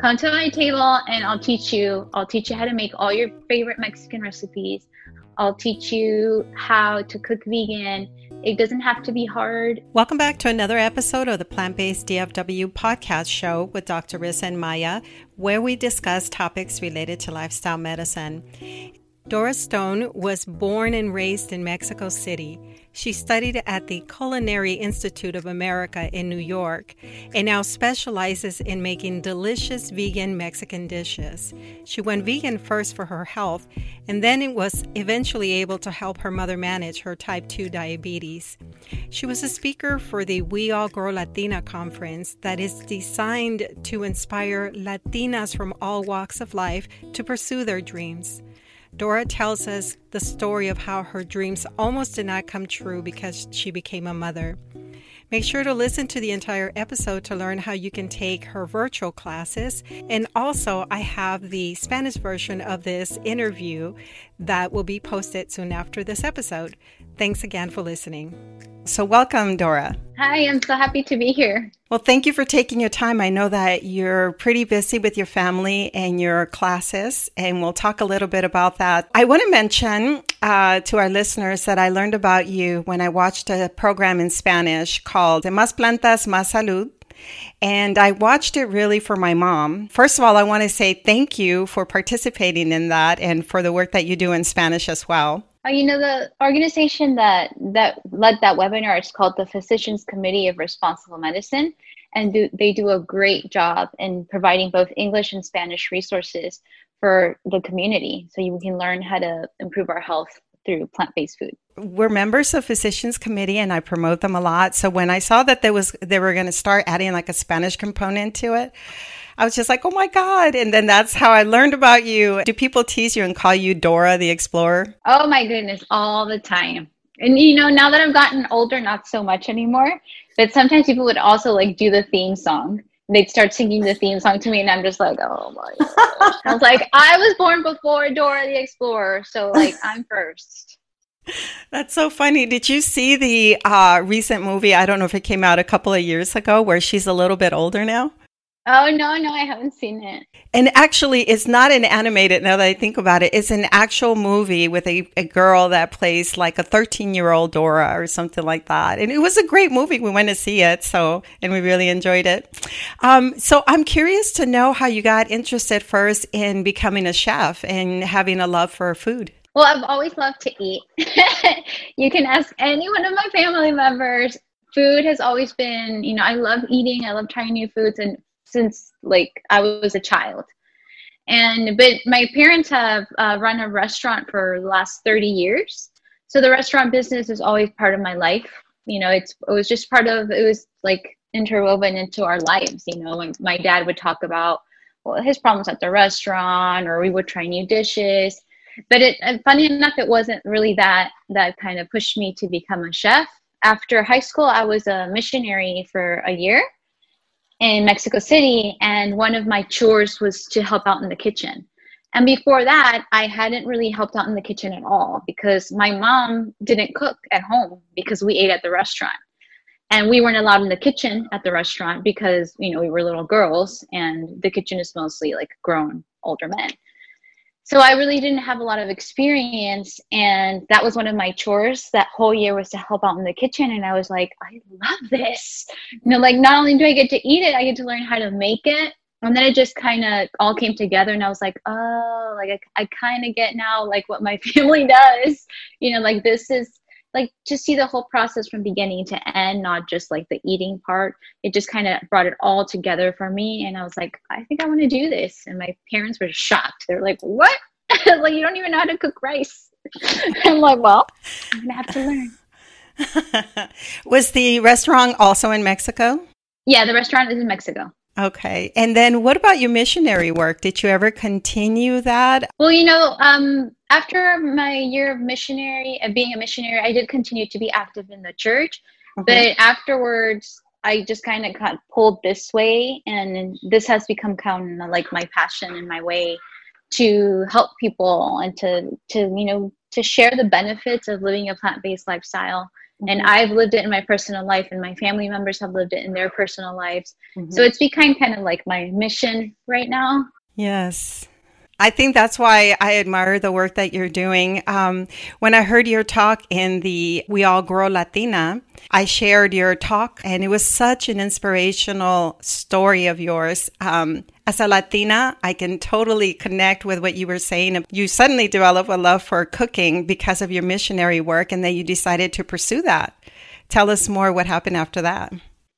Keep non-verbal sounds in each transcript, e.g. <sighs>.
come to my table and I'll teach you. I'll teach you how to make all your favorite Mexican recipes. I'll teach you how to cook vegan. It doesn't have to be hard. Welcome back to another episode of the Plant Based DFW podcast show with Dr. Rissa and Maya, where we discuss topics related to lifestyle medicine. Dora Stone was born and raised in Mexico City. She studied at the Culinary Institute of America in New York and now specializes in making delicious vegan Mexican dishes. She went vegan first for her health and then was eventually able to help her mother manage her type 2 diabetes. She was a speaker for the We All Grow Latina conference that is designed to inspire Latinas from all walks of life to pursue their dreams. Dora tells us the story of how her dreams almost did not come true because she became a mother. Make sure to listen to the entire episode to learn how you can take her virtual classes. And also, I have the Spanish version of this interview that will be posted soon after this episode. Thanks again for listening. So, welcome, Dora. Hi, I'm so happy to be here. Well, thank you for taking your time. I know that you're pretty busy with your family and your classes, and we'll talk a little bit about that. I want to mention uh, to our listeners that I learned about you when I watched a program in Spanish called Más Plantas, Más Salud. And I watched it really for my mom. First of all, I want to say thank you for participating in that and for the work that you do in Spanish as well. Uh, you know, the organization that that led that webinar is called the Physicians Committee of Responsible Medicine, and do, they do a great job in providing both English and Spanish resources for the community, so you can learn how to improve our health through plant-based food. We're members of Physicians Committee, and I promote them a lot. So when I saw that there was they were going to start adding like a Spanish component to it. I was just like, oh my God. And then that's how I learned about you. Do people tease you and call you Dora the Explorer? Oh my goodness, all the time. And you know, now that I've gotten older, not so much anymore. But sometimes people would also like do the theme song. They'd start singing the theme song to me, and I'm just like, oh my gosh. I was like, <laughs> I was born before Dora the Explorer, so like I'm first. That's so funny. Did you see the uh, recent movie? I don't know if it came out a couple of years ago, where she's a little bit older now. Oh no, no, I haven't seen it. And actually, it's not an animated. Now that I think about it, it's an actual movie with a, a girl that plays like a 13 year old Dora or something like that. And it was a great movie. We went to see it, so and we really enjoyed it. Um, so I'm curious to know how you got interested first in becoming a chef and having a love for food. Well, I've always loved to eat. <laughs> you can ask any one of my family members. Food has always been, you know, I love eating. I love trying new foods and since like I was a child. And but my parents have uh, run a restaurant for the last 30 years. So the restaurant business is always part of my life. You know, it's it was just part of it was like interwoven into our lives. You know, when my dad would talk about well, his problems at the restaurant, or we would try new dishes. But it, funny enough, it wasn't really that that kind of pushed me to become a chef. After high school, I was a missionary for a year in Mexico City, and one of my chores was to help out in the kitchen. And before that, I hadn't really helped out in the kitchen at all because my mom didn't cook at home because we ate at the restaurant. And we weren't allowed in the kitchen at the restaurant because, you know, we were little girls and the kitchen is mostly like grown older men so I really didn't have a lot of experience. And that was one of my chores that whole year was to help out in the kitchen. And I was like, I love this. You know, like not only do I get to eat it, I get to learn how to make it. And then it just kind of all came together. And I was like, oh, like I, I kind of get now like what my <laughs> family does. You know, like this is like to see the whole process from beginning to end, not just like the eating part. It just kind of brought it all together for me. And I was like, I think I want to do this. And my parents were shocked. They're like, what? <laughs> like, you don't even know how to cook rice. <laughs> I'm like, well, I'm going to have to learn. <laughs> Was the restaurant also in Mexico? Yeah, the restaurant is in Mexico. Okay. And then what about your missionary work? Did you ever continue that? Well, you know, um, after my year of missionary, uh, being a missionary, I did continue to be active in the church. Okay. But afterwards, I just kind of got pulled this way. And this has become kind of like my passion and my way to help people and to, to, you know, to share the benefits of living a plant-based lifestyle Mm-hmm. And I've lived it in my personal life, and my family members have lived it in their personal lives. Mm-hmm. So it's become kind of like my mission right now. Yes. I think that's why I admire the work that you're doing. Um, when I heard your talk in the We All Grow Latina, I shared your talk, and it was such an inspirational story of yours. Um, as a Latina, I can totally connect with what you were saying. You suddenly develop a love for cooking because of your missionary work, and then you decided to pursue that. Tell us more what happened after that.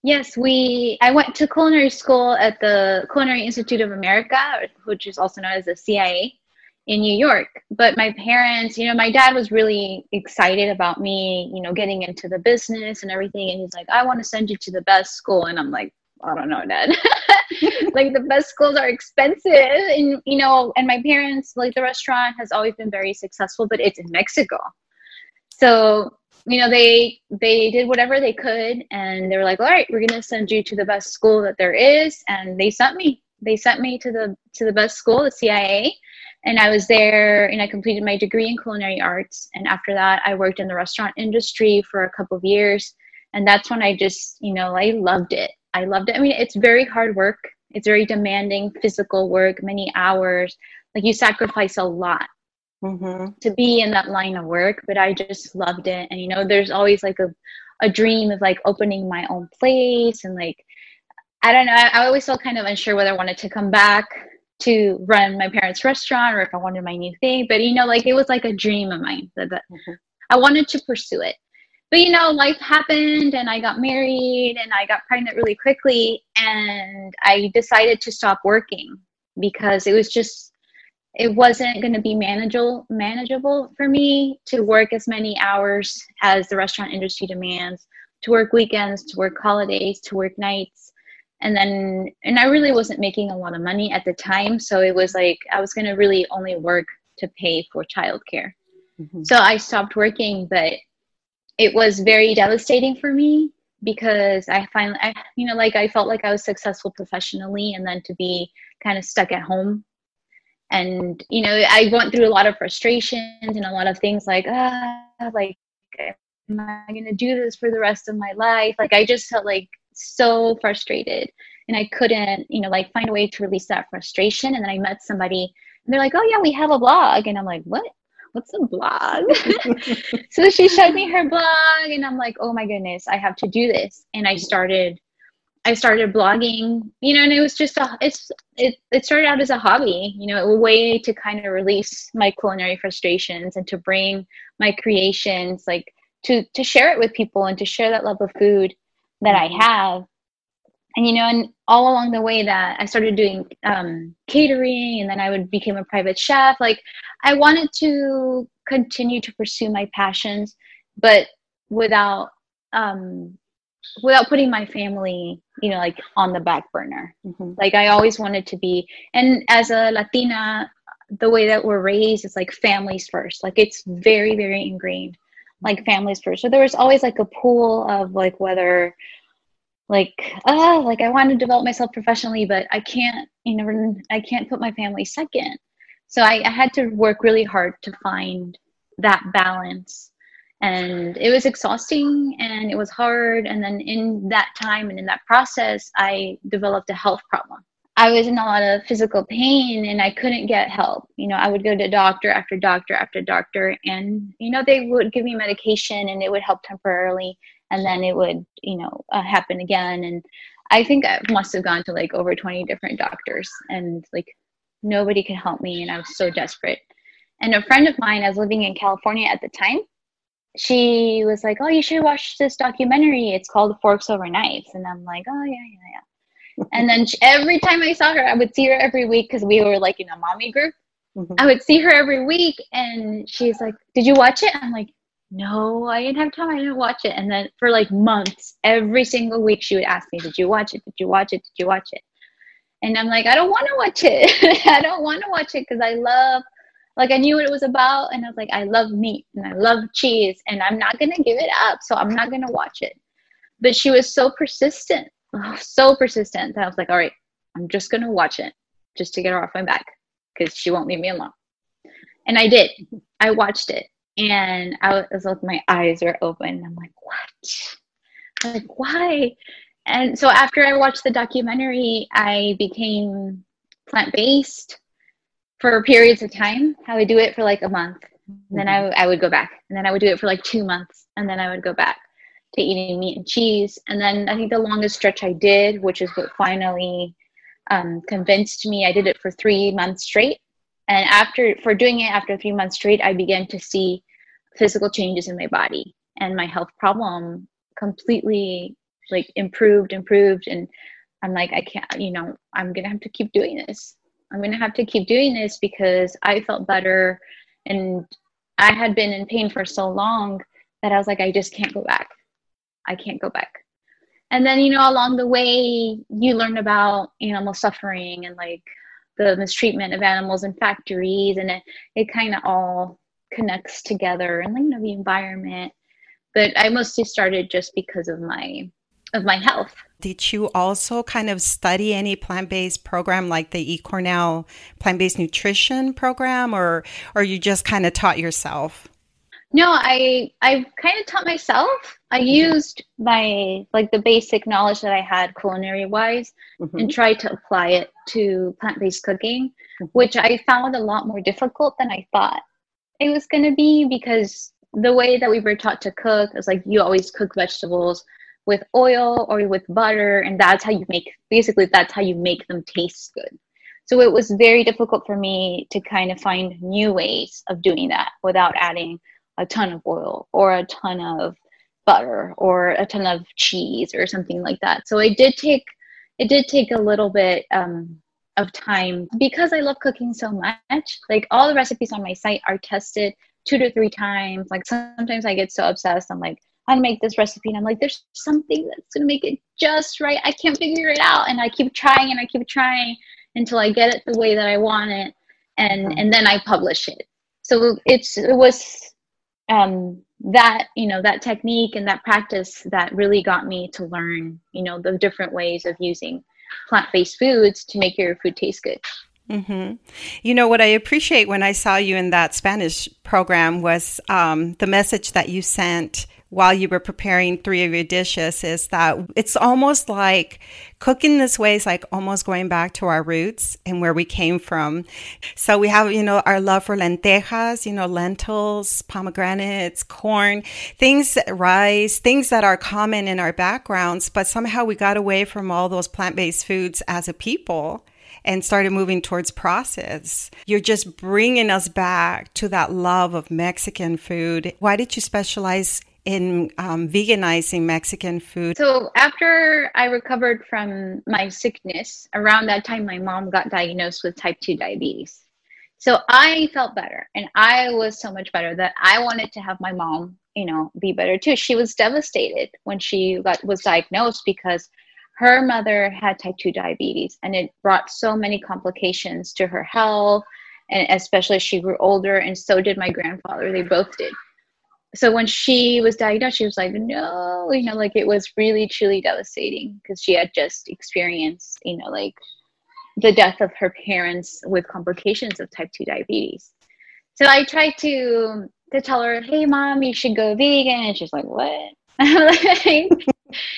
Yes, we. I went to culinary school at the Culinary Institute of America, which is also known as the CIA, in New York. But my parents, you know, my dad was really excited about me, you know, getting into the business and everything. And he's like, "I want to send you to the best school," and I'm like, "I don't know, Dad. <laughs> like the best schools are expensive, and you know, and my parents, like the restaurant has always been very successful, but it's in Mexico." So you know they they did whatever they could and they were like all right we're going to send you to the best school that there is and they sent me. They sent me to the to the best school the cia and i was there and i completed my degree in culinary arts and after that i worked in the restaurant industry for a couple of years and that's when i just you know i loved it. I loved it. I mean it's very hard work. It's very demanding physical work many hours. Like you sacrifice a lot mm-hmm. to be in that line of work, but I just loved it. And you know, there's always like a, a dream of like opening my own place and like I don't know. I, I always felt kind of unsure whether I wanted to come back to run my parents' restaurant or if I wanted my new thing. But you know, like it was like a dream of mine that, that mm-hmm. I wanted to pursue it. But you know, life happened and I got married and I got pregnant really quickly and I decided to stop working because it was just it wasn't going to be manageable manageable for me to work as many hours as the restaurant industry demands to work weekends to work holidays to work nights and then and i really wasn't making a lot of money at the time so it was like i was going to really only work to pay for childcare mm-hmm. so i stopped working but it was very devastating for me because i finally I, you know like i felt like i was successful professionally and then to be kind of stuck at home and you know i went through a lot of frustrations and a lot of things like ah like am i going to do this for the rest of my life? Like i just felt like so frustrated. And i couldn't you know like find a way to release that frustration. And then i met somebody and they're like oh yeah we have a blog. And i'm like what? What's a blog? <laughs> So she showed me her blog and i'm like oh my goodness i have to do this. And i started I started blogging, you know, and it was just a it's it it started out as a hobby, you know, a way to kind of release my culinary frustrations and to bring my creations like to to share it with people and to share that love of food that I mm-hmm. have. And you know, and all along the way that I started doing um, catering, and then I would become a private chef. Like I wanted to continue to pursue my passions, but without um, without putting my family you know like on the back burner. Mm-hmm. like i always wanted to be and as a latina the way that we're raised is like families first. Like it's very very ingrained like families first. So there was always like a pool of like whether like ah like i want to develop myself professionally but i can't you know i can't put my family second. So I, I had to work really hard to find that balance and it was exhausting and it was hard. And then in that time and in that process i developed a health problem. I was in a lot of physical pain and i couldn't get help. You know i would go to doctor after doctor after doctor and you know they would give me medication and it would help temporarily. And then it would you know uh, happen again. And i think i must have gone to like over 20 different doctors and like nobody could help me and i was so desperate. And a friend of mine i was living in california at the time she was like, "Oh, you should watch this documentary. It's called Forks Over Knives." And I'm like, "Oh yeah, yeah, yeah." <laughs> and then she, every time I saw her, I would see her every week because we were like in a mommy group. Mm-hmm. I would see her every week, and she's like, "Did you watch it?" I'm like, "No, I didn't have time. I didn't watch it." And then for like months, every single week, she would ask me, "Did you watch it? Did you watch it? Did you watch it?" And I'm like, "I don't want to watch it. <laughs> I don't want to watch it because I love." Like I knew what it was about, and I was like, I love meat and I love cheese, and I'm not gonna give it up, so I'm not gonna watch it. But she was so persistent, <sighs> so persistent that I was like, all right, I'm just gonna watch it just to get her off my back because she won't leave me alone. And I did. I watched it, and I was like, my eyes are open. I'm like, what? like, why? And so after I watched the documentary, I became plant based for periods of time. I would do it for like a month. And then I, I would go back. And then I would do it for like two months. And then I would go back to eating meat and cheese. And then I think the longest stretch I did, which is what finally um, convinced me, I did it for three months straight. And after, for doing it after three months straight, I began to see physical changes in my body and my health problem completely like improved, improved. And I'm like, I can't, you know, I'm going to have to keep doing this. I'm going to have to keep doing this because I felt better and I had been in pain for so long that I was like, I just can't go back. I can't go back. And then, you know, along the way, you learn about animal suffering and like the mistreatment of animals in factories, and it, it kind of all connects together and, like, you know, the environment. But I mostly started just because of my of my health. Did you also kind of study any plant-based program like the eCornell plant-based nutrition program or or you just kind of taught yourself? No, I I kind of taught myself. I used my like the basic knowledge that I had culinary wise mm-hmm. and tried to apply it to plant-based cooking, mm-hmm. which I found a lot more difficult than I thought it was going to be because the way that we were taught to cook is like you always cook vegetables with oil or with butter and that's how you make basically that's how you make them taste good. So it was very difficult for me to kind of find new ways of doing that without adding a ton of oil or a ton of butter or a ton of cheese or something like that. So it did take it did take a little bit um, of time because I love cooking so much. Like all the recipes on my site are tested two to three times. Like sometimes I get so obsessed. I'm like, I make this recipe and I'm like, there's something that's gonna make it just right. I can't figure it out. And I keep trying and I keep trying until I get it the way that I want it. And and then I publish it. So it's it was um, that you know that technique and that practice that really got me to learn you know the different ways of using plant-based foods to make your food taste good Mm-hmm. You know what I appreciate when I saw you in that Spanish program was um, the message that you sent while you were preparing three of your dishes is that it's almost like cooking this way is like almost going back to our roots and where we came from. So we have, you know, our love for lentejas, you know, lentils, pomegranates, corn, things, rice, things that are common in our backgrounds, but somehow we got away from all those plant based foods as a people and started moving towards process. You're just bringing us back to that love of Mexican food. Why did you specialize in um, veganizing Mexican food? So, after I recovered from my sickness, around that time, my mom got diagnosed with type 2 diabetes. So, I felt better and I was so much better that I wanted to have my mom, you know, be better too. She was devastated when she got, was diagnosed because her mother had type 2 diabetes and it brought so many complications to her health and especially she grew older and so did my grandfather they both did so when she was diagnosed, she was like, no, you know, like it was really truly devastating because she had just experienced, you know, like the death of her parents with complications of type 2 diabetes. So I tried to to tell her, hey mom, you should go vegan. And she's like, what? <laughs> like,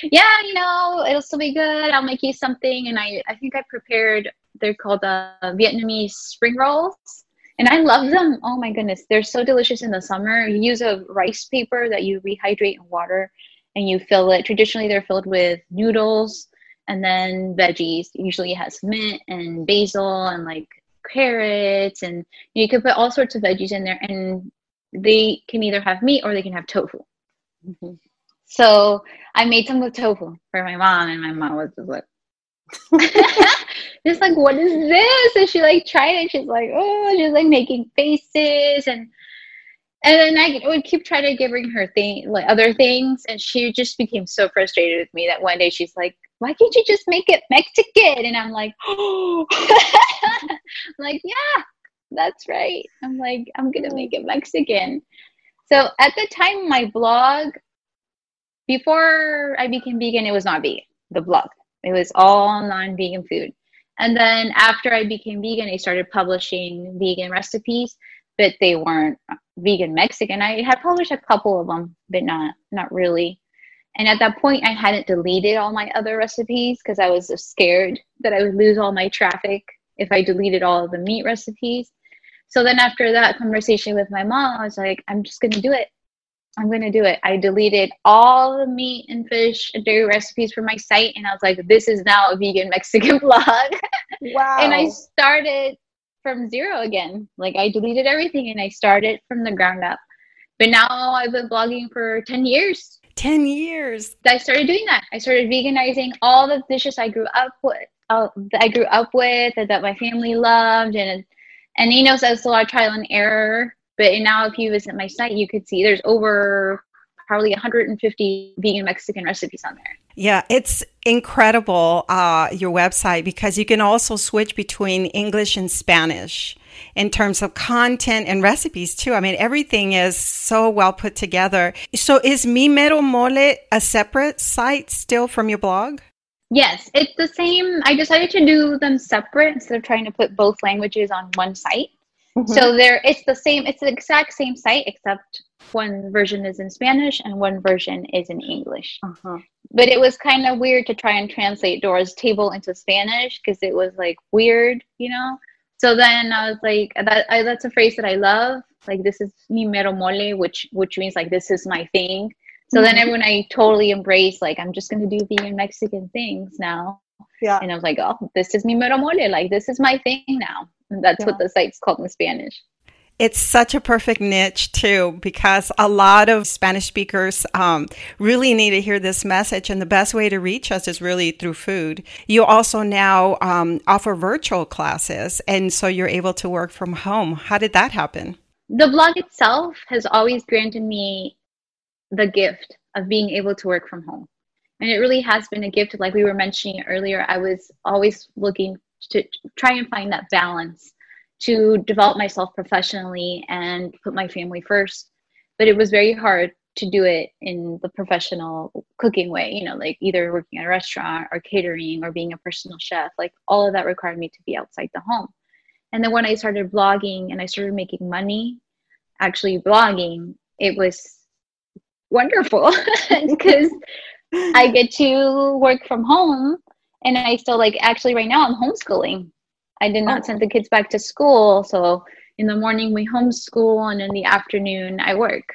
yeah, you know, it'll still be good. I'll make you something. And I, I think I prepared, they're called uh, Vietnamese spring rolls and I love them. Oh my goodness, they're so delicious in the summer. You use a rice paper that you rehydrate in water and you fill it. Traditionally, they're filled with noodles and then veggies. Usually, it has mint and basil and like carrots, and you can put all sorts of veggies in there. And they can either have meat or they can have tofu. Mm-hmm. So I made some with tofu for my mom, and my mom was just like, <laughs> <laughs> just like what is this? And she like tried it. She's like oh she's like making faces. And and then I would keep trying to giving her thing like other things. And she just became so frustrated with me that one day she's like why can't you just make it Mexican? And I'm like oh <gasps> I'm like yeah that's right. I'm like I'm gonna make it Mexican. So at the time my blog before I became vegan it was not vegan the blog. It was all non-vegan food and then after I became vegan, I started publishing vegan recipes, but they weren't vegan Mexican. I had published a couple of them, but not not really. And at that point, I hadn't deleted all my other recipes because I was scared that I would lose all my traffic if I deleted all of the meat recipes. So then after that conversation with my mom, I was like, I'm just going to do it. I'm going to do it. I deleted all the meat and fish and dairy recipes from my site. And I was like, this is now a vegan <laughs> Mexican blog. Wow. <laughs> and I started from zero again. Like I deleted everything and I started from the ground up. But now I've been blogging for 10 years. 10 years. I started doing that. I started veganizing all the dishes I grew up with, uh, that I grew up with, that my family loved, and and you know, so it's a lot of trial and error. But now, if you visit my site, you could see there's over probably 150 vegan Mexican recipes on there. Yeah, it's incredible, uh, your website, because you can also switch between English and Spanish in terms of content and recipes too. I mean, everything is so well put together. So is Mi Mero Mole a separate site still from your blog? Yes, it's the same. I decided to do them separate instead of trying to put both languages on one site. Mm-hmm. So there, it's the same. It's the exact same site, except one version is in Spanish and one version is in English. Uh-huh. But it was kind of weird to try and translate Dora's table into Spanish because it was like weird, you know. So then I was like, that I, that's a phrase that I love. Like this is mi mero mole, which which means like this is my thing. So then everyone I totally embraced, like, I'm just to do vegan Mexican things now. Yeah. And I was like, oh, this is mi mero mole. Like, this is my thing now. And that's yeah. what the site's called in Spanish. It's such a perfect niche too, because a lot of Spanish speakers um, really need to hear this message, and the best way to reach us is really through food. You also now um, offer virtual classes, and so you're able to work from home. How did that happen? The blog itself has always granted me the gift of being able to work from home. And it really has been a gift. Like we were mentioning earlier, I was always looking to try and find that balance to develop myself professionally and put my family first. But it was very hard to do it in the professional cooking way, you know, like either working at a restaurant or catering or being a personal chef. Like all of that required me to be outside the home. And then when I started blogging and I started making money, actually blogging, it was wonderful <laughs> because I get to work from home and I still like actually right now I'm homeschooling. I did not oh. send the kids back to school, so in the morning we homeschool and in the afternoon I work.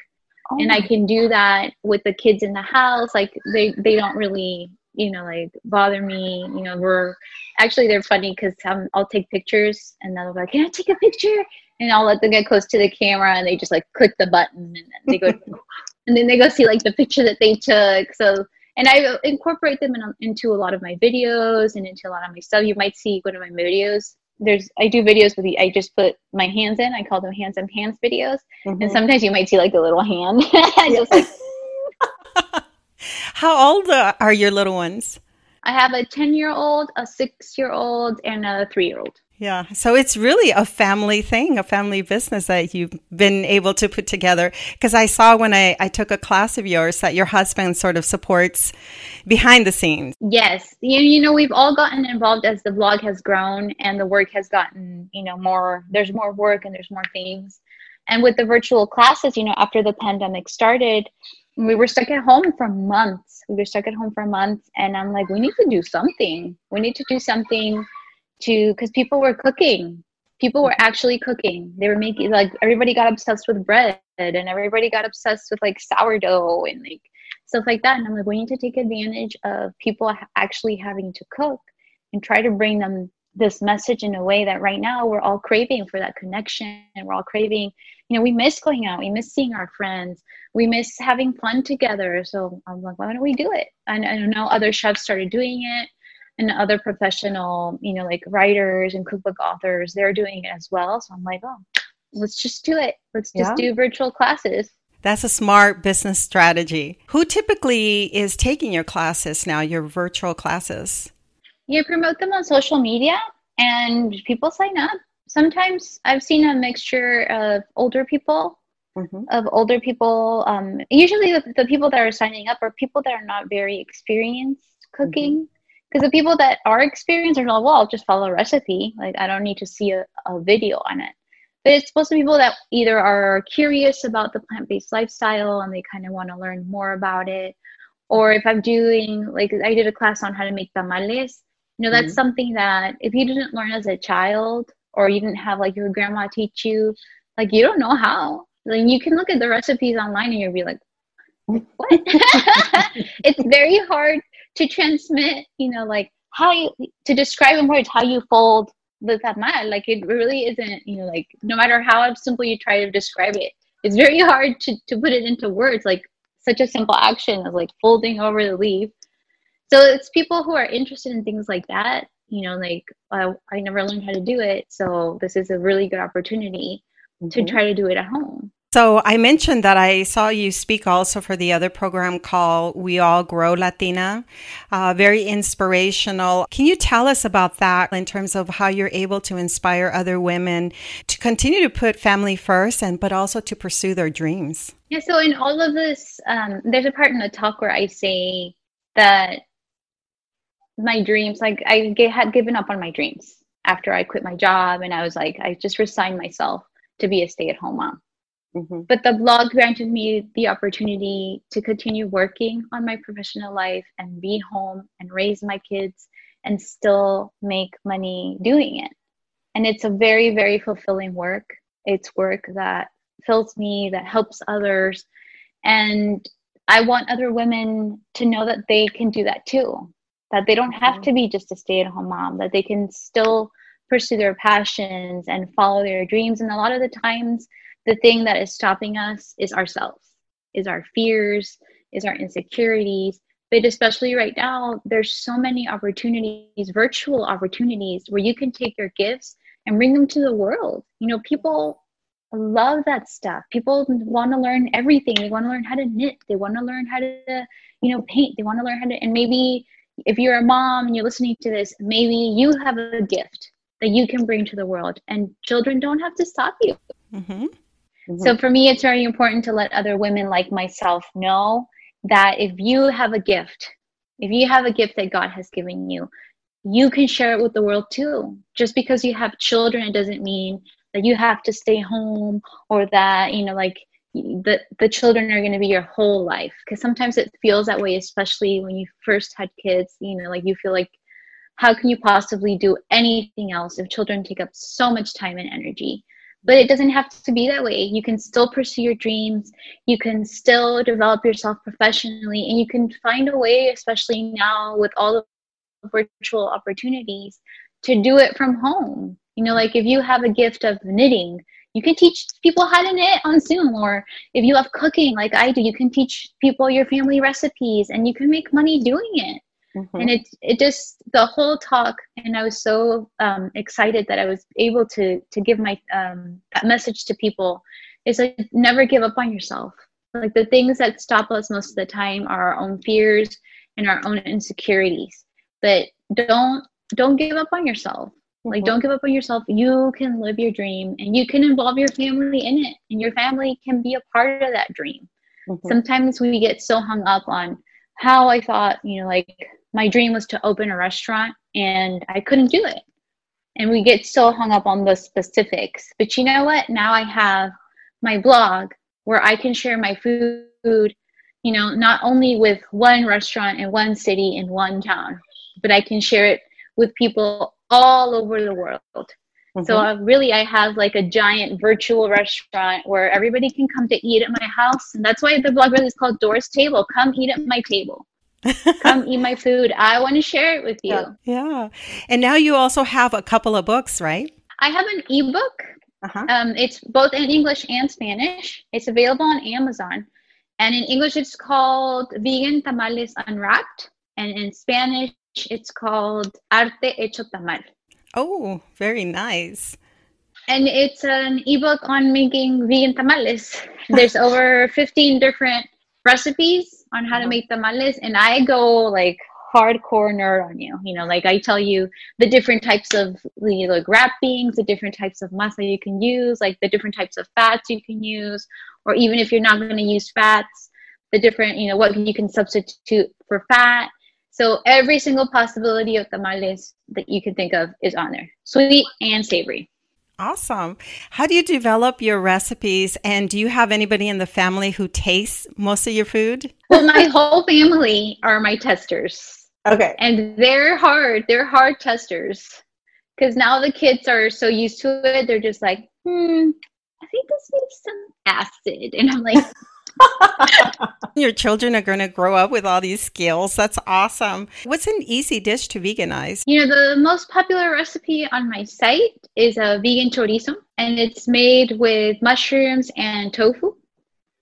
Oh. And I can do that with the kids in the house like they they don't really you know like bother me you know we're actually they're funny because um, i'll take pictures and they'll be like can i take a picture and i'll let them get close to the camera and they just like click the button and then they go <laughs> and then they go see like the picture that they took. So, and I incorporate them in, into a lot of my videos and into a lot of my stuff. You might see one of my videos. There's I do videos with the I just put my hands in. I call them hands and hands videos. Mm-hmm. And sometimes you might see like a little hand, <laughs> just like. How old are your little ones? I have a ten year old, a six year old, and a three year old. Yeah. So it's really a family thing, a family business that you've been able to put together. Because I saw when I, I took a class of yours that your husband sort of supports behind the scenes. Yes. You, you know, we've all gotten involved as the blog has grown and the work has gotten, you know, more, there's more work and there's more things. And with the virtual classes, you know, after the pandemic started, we were stuck at home for months. We were stuck at home for months. And I'm like, we need to do something. We need to do something to because people were cooking. People were actually cooking. They were making like everybody got obsessed with bread and everybody got obsessed with like sourdough and like stuff like that. And i'm like we need to take advantage of people actually having to cook and try to bring them this message in a way that right now we're all craving for that connection and we're all craving you know we miss going out. We miss seeing our friends. We miss having fun together. So i'm like why don't we do it? And i know other chefs started doing it and other professional, you know, like writers and cookbook authors, they're doing it as well. So I'm like, oh, let's just do it. Let's just yeah. do virtual classes. That's a smart business strategy. Who typically is taking your classes now, your virtual classes? You promote them on social media and people sign up. Sometimes I've seen a mixture of older people, mm-hmm. of older people. Um, usually the, the, people that are signing up are people that are not very experienced cooking. Mm-hmm because the people that are experienced are like, well, I'll just follow a recipe. Like I don't need to see a, a video on it. but it's supposed to be people that either are curious about the plant-based lifestyle and they kind of want to learn more about it or if i'm doing like i did a class on how to make tamales you know that's mm-hmm. something that if you didn't learn as a child or you didn't have like your grandma teach you like you don't know how like you can look at the recipes online and you'll be like what <laughs> it's very hard to transmit you know like how you to describe in words how you fold the tamal like it really isn't you know like no matter how simple you try to describe it it's very hard to, to put it into words. Like such a simple action as like folding over the leaf. So it's people who are interested in things like that you know like I, I never learned how to do it so this is a really good opportunity mm-hmm. to try to do it at home so I mentioned that I saw you speak also for the other program called We All Grow Latina, uh, very inspirational. Can you tell us about that in terms of how you're able to inspire other women to continue to put family first and but also to pursue their dreams? Yeah. So in all of this, um, there's a part in the talk where I say that my dreams, like I had given up on my dreams after I quit my job, and I was like, I just resigned myself to be a stay-at-home mom Mm-hmm. But the blog granted me the opportunity to continue working on my professional life and be home and raise my kids and still make money doing it. And it's a very, very fulfilling work. It's work that fills me, that helps others. And I want other women to know that they can do that too, that they don't have mm-hmm. to be just a stay at home mom, that they can still pursue their passions and follow their dreams. And a lot of the times, the thing that is stopping us is ourselves, is our fears, is our insecurities. But especially right now, there's so many opportunities, virtual opportunities, where you can take your gifts and bring them to the world. You know, people love that stuff. People want to learn everything. They want to learn how to knit. They want to learn how to, you know, paint. They want to learn how to, and maybe if you're a mom and you're listening to this, maybe you have a gift that you can bring to the world, and children don't have to stop you. Mm-hmm. Mm-hmm. So for me, it's very important to let other women like myself know that if you have a gift, if you have a gift that God has given you, you can share it with the world too. Just because you have children, it doesn't mean that you have to stay home or that, you know, like the, the children are going to be your whole life. Because sometimes it feels that way, especially when you first had kids, you know, like you feel like, how can you possibly do anything else if children take up so much time and energy? But it doesn't have to be that way. You can still pursue your dreams. You can still develop yourself professionally and you can find a way especially now with all the virtual opportunities to do it from home. You know like if you have a gift of knitting you can teach people how to knit on zoom or if you love cooking like i do you can teach people your family recipes and you can make money doing it Mm-hmm. And it it just the whole talk, and I was so um, excited that I was able to to give my um, that message to people. Is like never give up on yourself. Like the things that stop us most of the time are our own fears and our own insecurities. But don't don't give up on yourself. Mm-hmm. Like don't give up on yourself. You can live your dream, and you can involve your family in it, and your family can be a part of that dream. Mm-hmm. Sometimes we get so hung up on how I thought, you know, like my dream was to open a restaurant and I couldn't do it. And we get so hung up on the specifics. But you know what? Now I have my blog where I can share my food, you know, not only with one restaurant in one city in one town, but I can share it with people all over the world. Mm-hmm. So uh, really, I have like a giant virtual restaurant where everybody can come to eat at my house, and that's why the blog really is called Dora's Table. Come eat at my table. Come eat my food. I want to share it with you. Yeah. yeah. And now you also have a couple of books, right? I have an ebook. Uh-huh. Um, it's both in English and Spanish. It's available on Amazon. And in English, it's called Vegan Tamales Unwrapped. And in Spanish, it's called Arte Hecho Tamal. Oh, very nice. And it's an ebook on making vegan tamales. There's <laughs> over 15 different recipes on how to uh-huh. make tamales and I go like hardcore nerd on you. You know, like I tell you the different types of you know, like wrappings, the different types of masa you can use, like the different types of fats you can use, or even if you're not going to use fats, the different, you know, what you can substitute for fat. So every single possibility of tamales that you can think of is on there, sweet and savory. Awesome. How do you develop your recipes? And do you have anybody in the family who tastes most of your food? Well, my whole family are my testers. Okay. And they're hard. They're hard testers. Because now the kids are so used to it, they're just like, hmm, I think this needs some acid. And I'm like, <laughs> Your children are going to grow up with all these skills. That's awesome. What's an easy dish to veganize? You know, the most popular recipe on my site is a vegan chorizo, and it's made with mushrooms and tofu.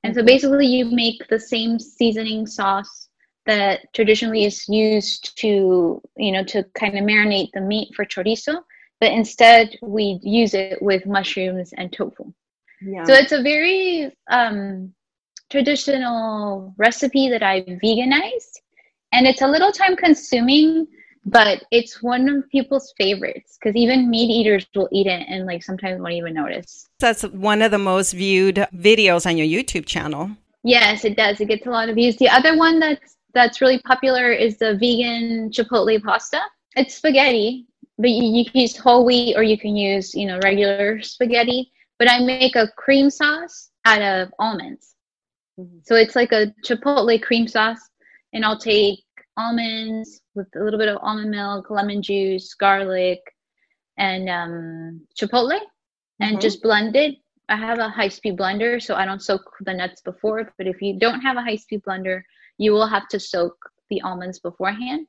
And so basically, you make the same seasoning sauce that traditionally is used to, you know, to kind of marinate the meat for chorizo, but instead we use it with mushrooms and tofu. Yeah. So it's a very um, traditional recipe that I veganized. And it's a little time consuming, but it's one of people's favorites because even meat eaters will eat it and like sometimes won't even notice. That's one of the most viewed videos on your YouTube channel. Yes, it does. It gets a lot of views. The other one that's that's really popular is the vegan chipotle pasta. It's spaghetti, but you, you can use whole wheat or you can use, you know, regular spaghetti. But I make a cream sauce out of almonds. Mm-hmm. So it's like a chipotle cream sauce, and I'll take almonds with a little bit of almond milk, lemon juice, garlic, and um, chipotle, mm-hmm. and just blend it. I have a high speed blender, so I don't soak the nuts before. But if you don't have a high speed blender, you will have to soak the almonds beforehand.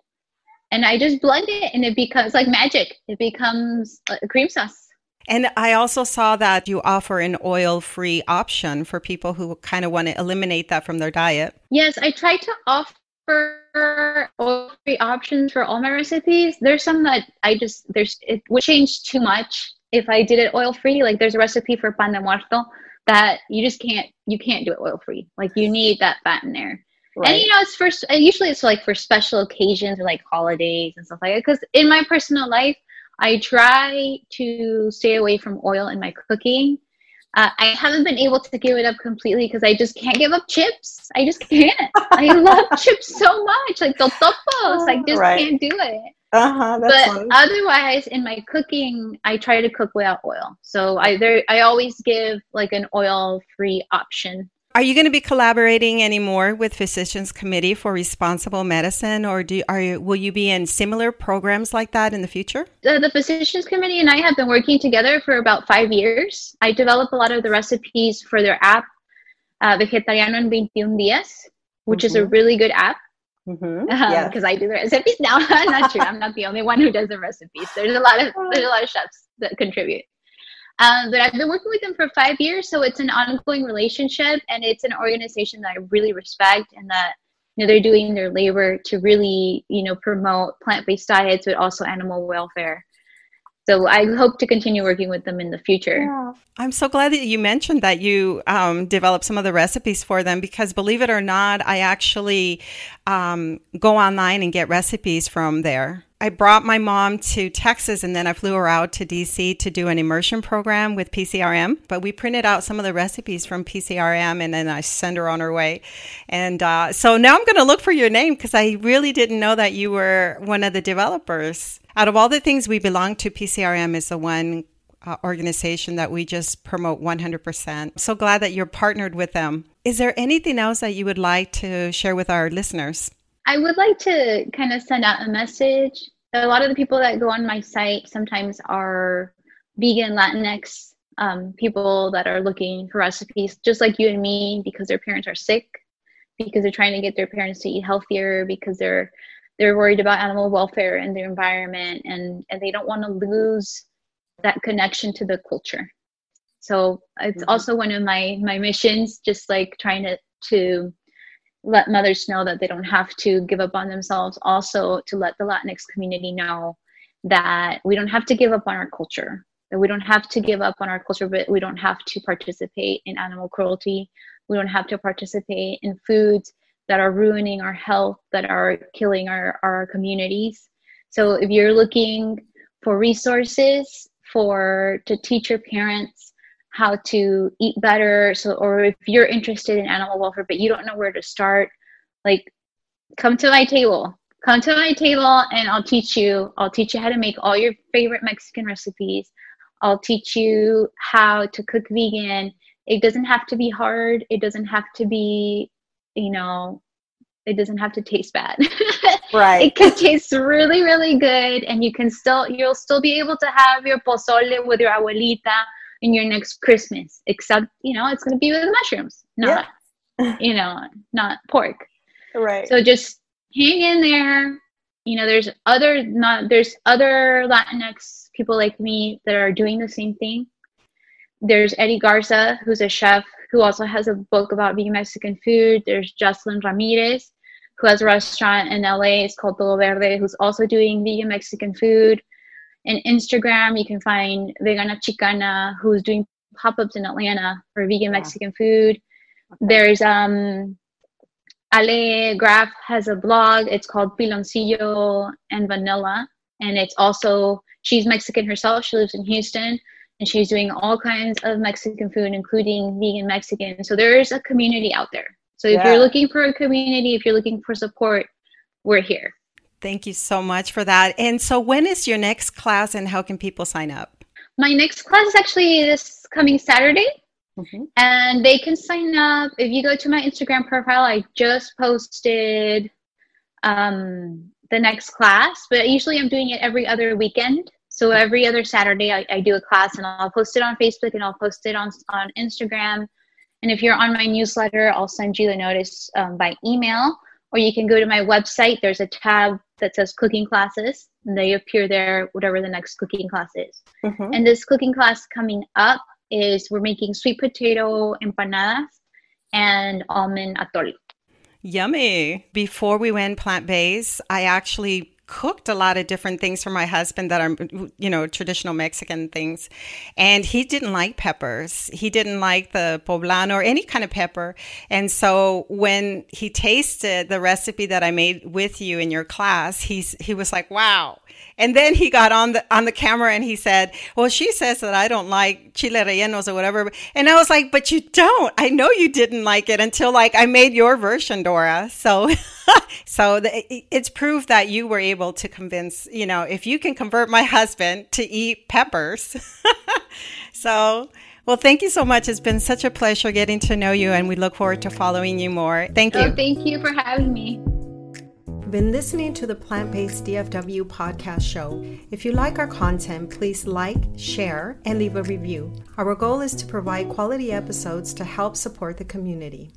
And I just blend it, and it becomes like magic. It becomes a cream sauce. And I also saw that you offer an oil free option for people who kind of want to eliminate that from their diet. Yes, I try to offer oil free options for all my recipes. There's some that I just, there's, it would change too much if I did it oil free. Like there's a recipe for pan de muerto that you just can't, you can't do it oil free. Like you need that fat in there. Right. And you know, it's for usually it's like for special occasions or like holidays and stuff like that. Because in my personal life, I try to stay away from oil in my cooking. Uh, I haven't been able to give it up completely because I just can't give up chips. I just can't. I <laughs> love chips so much, like totopos. I just right. can't do it. Uh-huh, but funny. otherwise, in my cooking, I try to cook without oil. So I there, I always give like an oil-free option are you going to be collaborating anymore with Physicians Committee for Responsible Medicine, or do are you, will you be in similar programs like that in the future? The, the Physicians Committee and I have been working together for about five years. I developed a lot of the recipes for their app, uh, Vegetariano en 21 Días, which mm-hmm. is a mm-hmm. really good app. Because mm-hmm. um, <laughs> yes. I do the recipes now. <laughs> not true. I'm not the only one who does the recipes. There's a lot of there's a lot of chefs that contribute. Um, but I've been working with them for five years, so it's an ongoing relationship, and it's an organization that I really respect, and that you know they're doing their labor to really you know promote plant-based diets, but also animal welfare. So I hope to continue working with them in the future. Yeah. I'm so glad that you mentioned that you um, developed some of the recipes for them because believe it or not, I actually um, go online and get recipes from there. I brought my mom to Texas and then I flew her out to DC to do an immersion program with PCRM. But we printed out some of the recipes from PCRM and then I sent her on her way. And uh, so now I'm going to look for your name because I really didn't know that you were one of the developers. Out of all the things we belong to, PCRM is the one uh, organization that we just promote 100%. So glad that you're partnered with them. Is there anything else that you would like to share with our listeners? I would like to kind of send out a message. A lot of the people that go on my site sometimes are vegan Latinx um, people that are looking for recipes, just like you and me, because their parents are sick, because they're trying to get their parents to eat healthier, because they're they're worried about animal welfare and their environment, and and they don't want to lose that connection to the culture. So it's mm-hmm. also one of my my missions, just like trying to to let mothers know that they don't have to give up on themselves also to let the latinx community know that we don't have to give up on our culture that we don't have to give up on our culture but we don't have to participate in animal cruelty we don't have to participate in foods that are ruining our health that are killing our, our communities so if you're looking for resources for to teach your parents how to eat better so or if you're interested in animal welfare but you don't know where to start like come to my table come to my table and i'll teach you i'll teach you how to make all your favorite mexican recipes I'll teach you how to cook vegan. It doesn't have to be hard. It doesn't have to be, you know, it doesn't have to taste bad. <laughs> Right. it can taste really, really good, and you can still you'll still be able to have your pozole with your abuelita in your next Christmas. Except you know it's going to be with mushrooms, not yeah. <laughs> you know not pork. Right. So just hang in there. You know, there's other not there's other Latinx people like me that are doing the same thing. There's Eddie Garza, who's a chef who also has a book about vegan Mexican food. There's Jocelyn Ramirez, who has a restaurant in LA. It's called Todo Verde, who's also doing vegan Mexican food. And Instagram, you can find Vegana Chicana, who's doing pop-ups in Atlanta for vegan Mexican food. Okay. There's um Ale Graf has a blog. It's called Piloncillo and Vanilla, and it's also she's Mexican herself. She lives in Houston, and she's doing all kinds of Mexican food, including vegan Mexican. So there's a community out there. So if yeah. you're looking for a community, if you're looking for support, we're here. Thank you so much for that. And so when is your next class and how can people sign up? My next class is actually this coming Saturday. Mm-hmm. And they can sign up if you go to my Instagram profile. I just posted um, the next class, but usually I'm doing it every other weekend. So every other Saturday, I, I do a class and I'll post it on Facebook and I'll post it on, on Instagram and if you're on my newsletter, I'll send you the notice um, by email, or you can go to my website. There's a tab that says cooking classes, and they appear there, whatever the next cooking class is. Mm-hmm. And this cooking class coming up is we're making sweet potato empanadas and almond atole. Yummy. Before we went plant based, I actually cooked a lot of different things for my husband that are, you know, traditional Mexican things. And he didn't like peppers. He didn't like the poblano or any kind of pepper. And so when he tasted the recipe that I made with you in your class, he's, he was like, wow. And then he got on the on the camera and he said, "Well, she says that I don't like chile rellenos or whatever." And I was like, "But you don't. I know you didn't like it until like I made your version, Dora." So <laughs> so the, it's proof that you were able to convince, you know, if you can convert my husband to eat peppers. <laughs> so well, thank you so much. It's been such a pleasure getting to know you, and we look forward to following you more. Thank oh, you. Oh, thank you for having me been listening to the Plant Based DFW podcast show. If you like our content, please like, share, and leave a review. Our goal is to provide quality episodes to help support the community.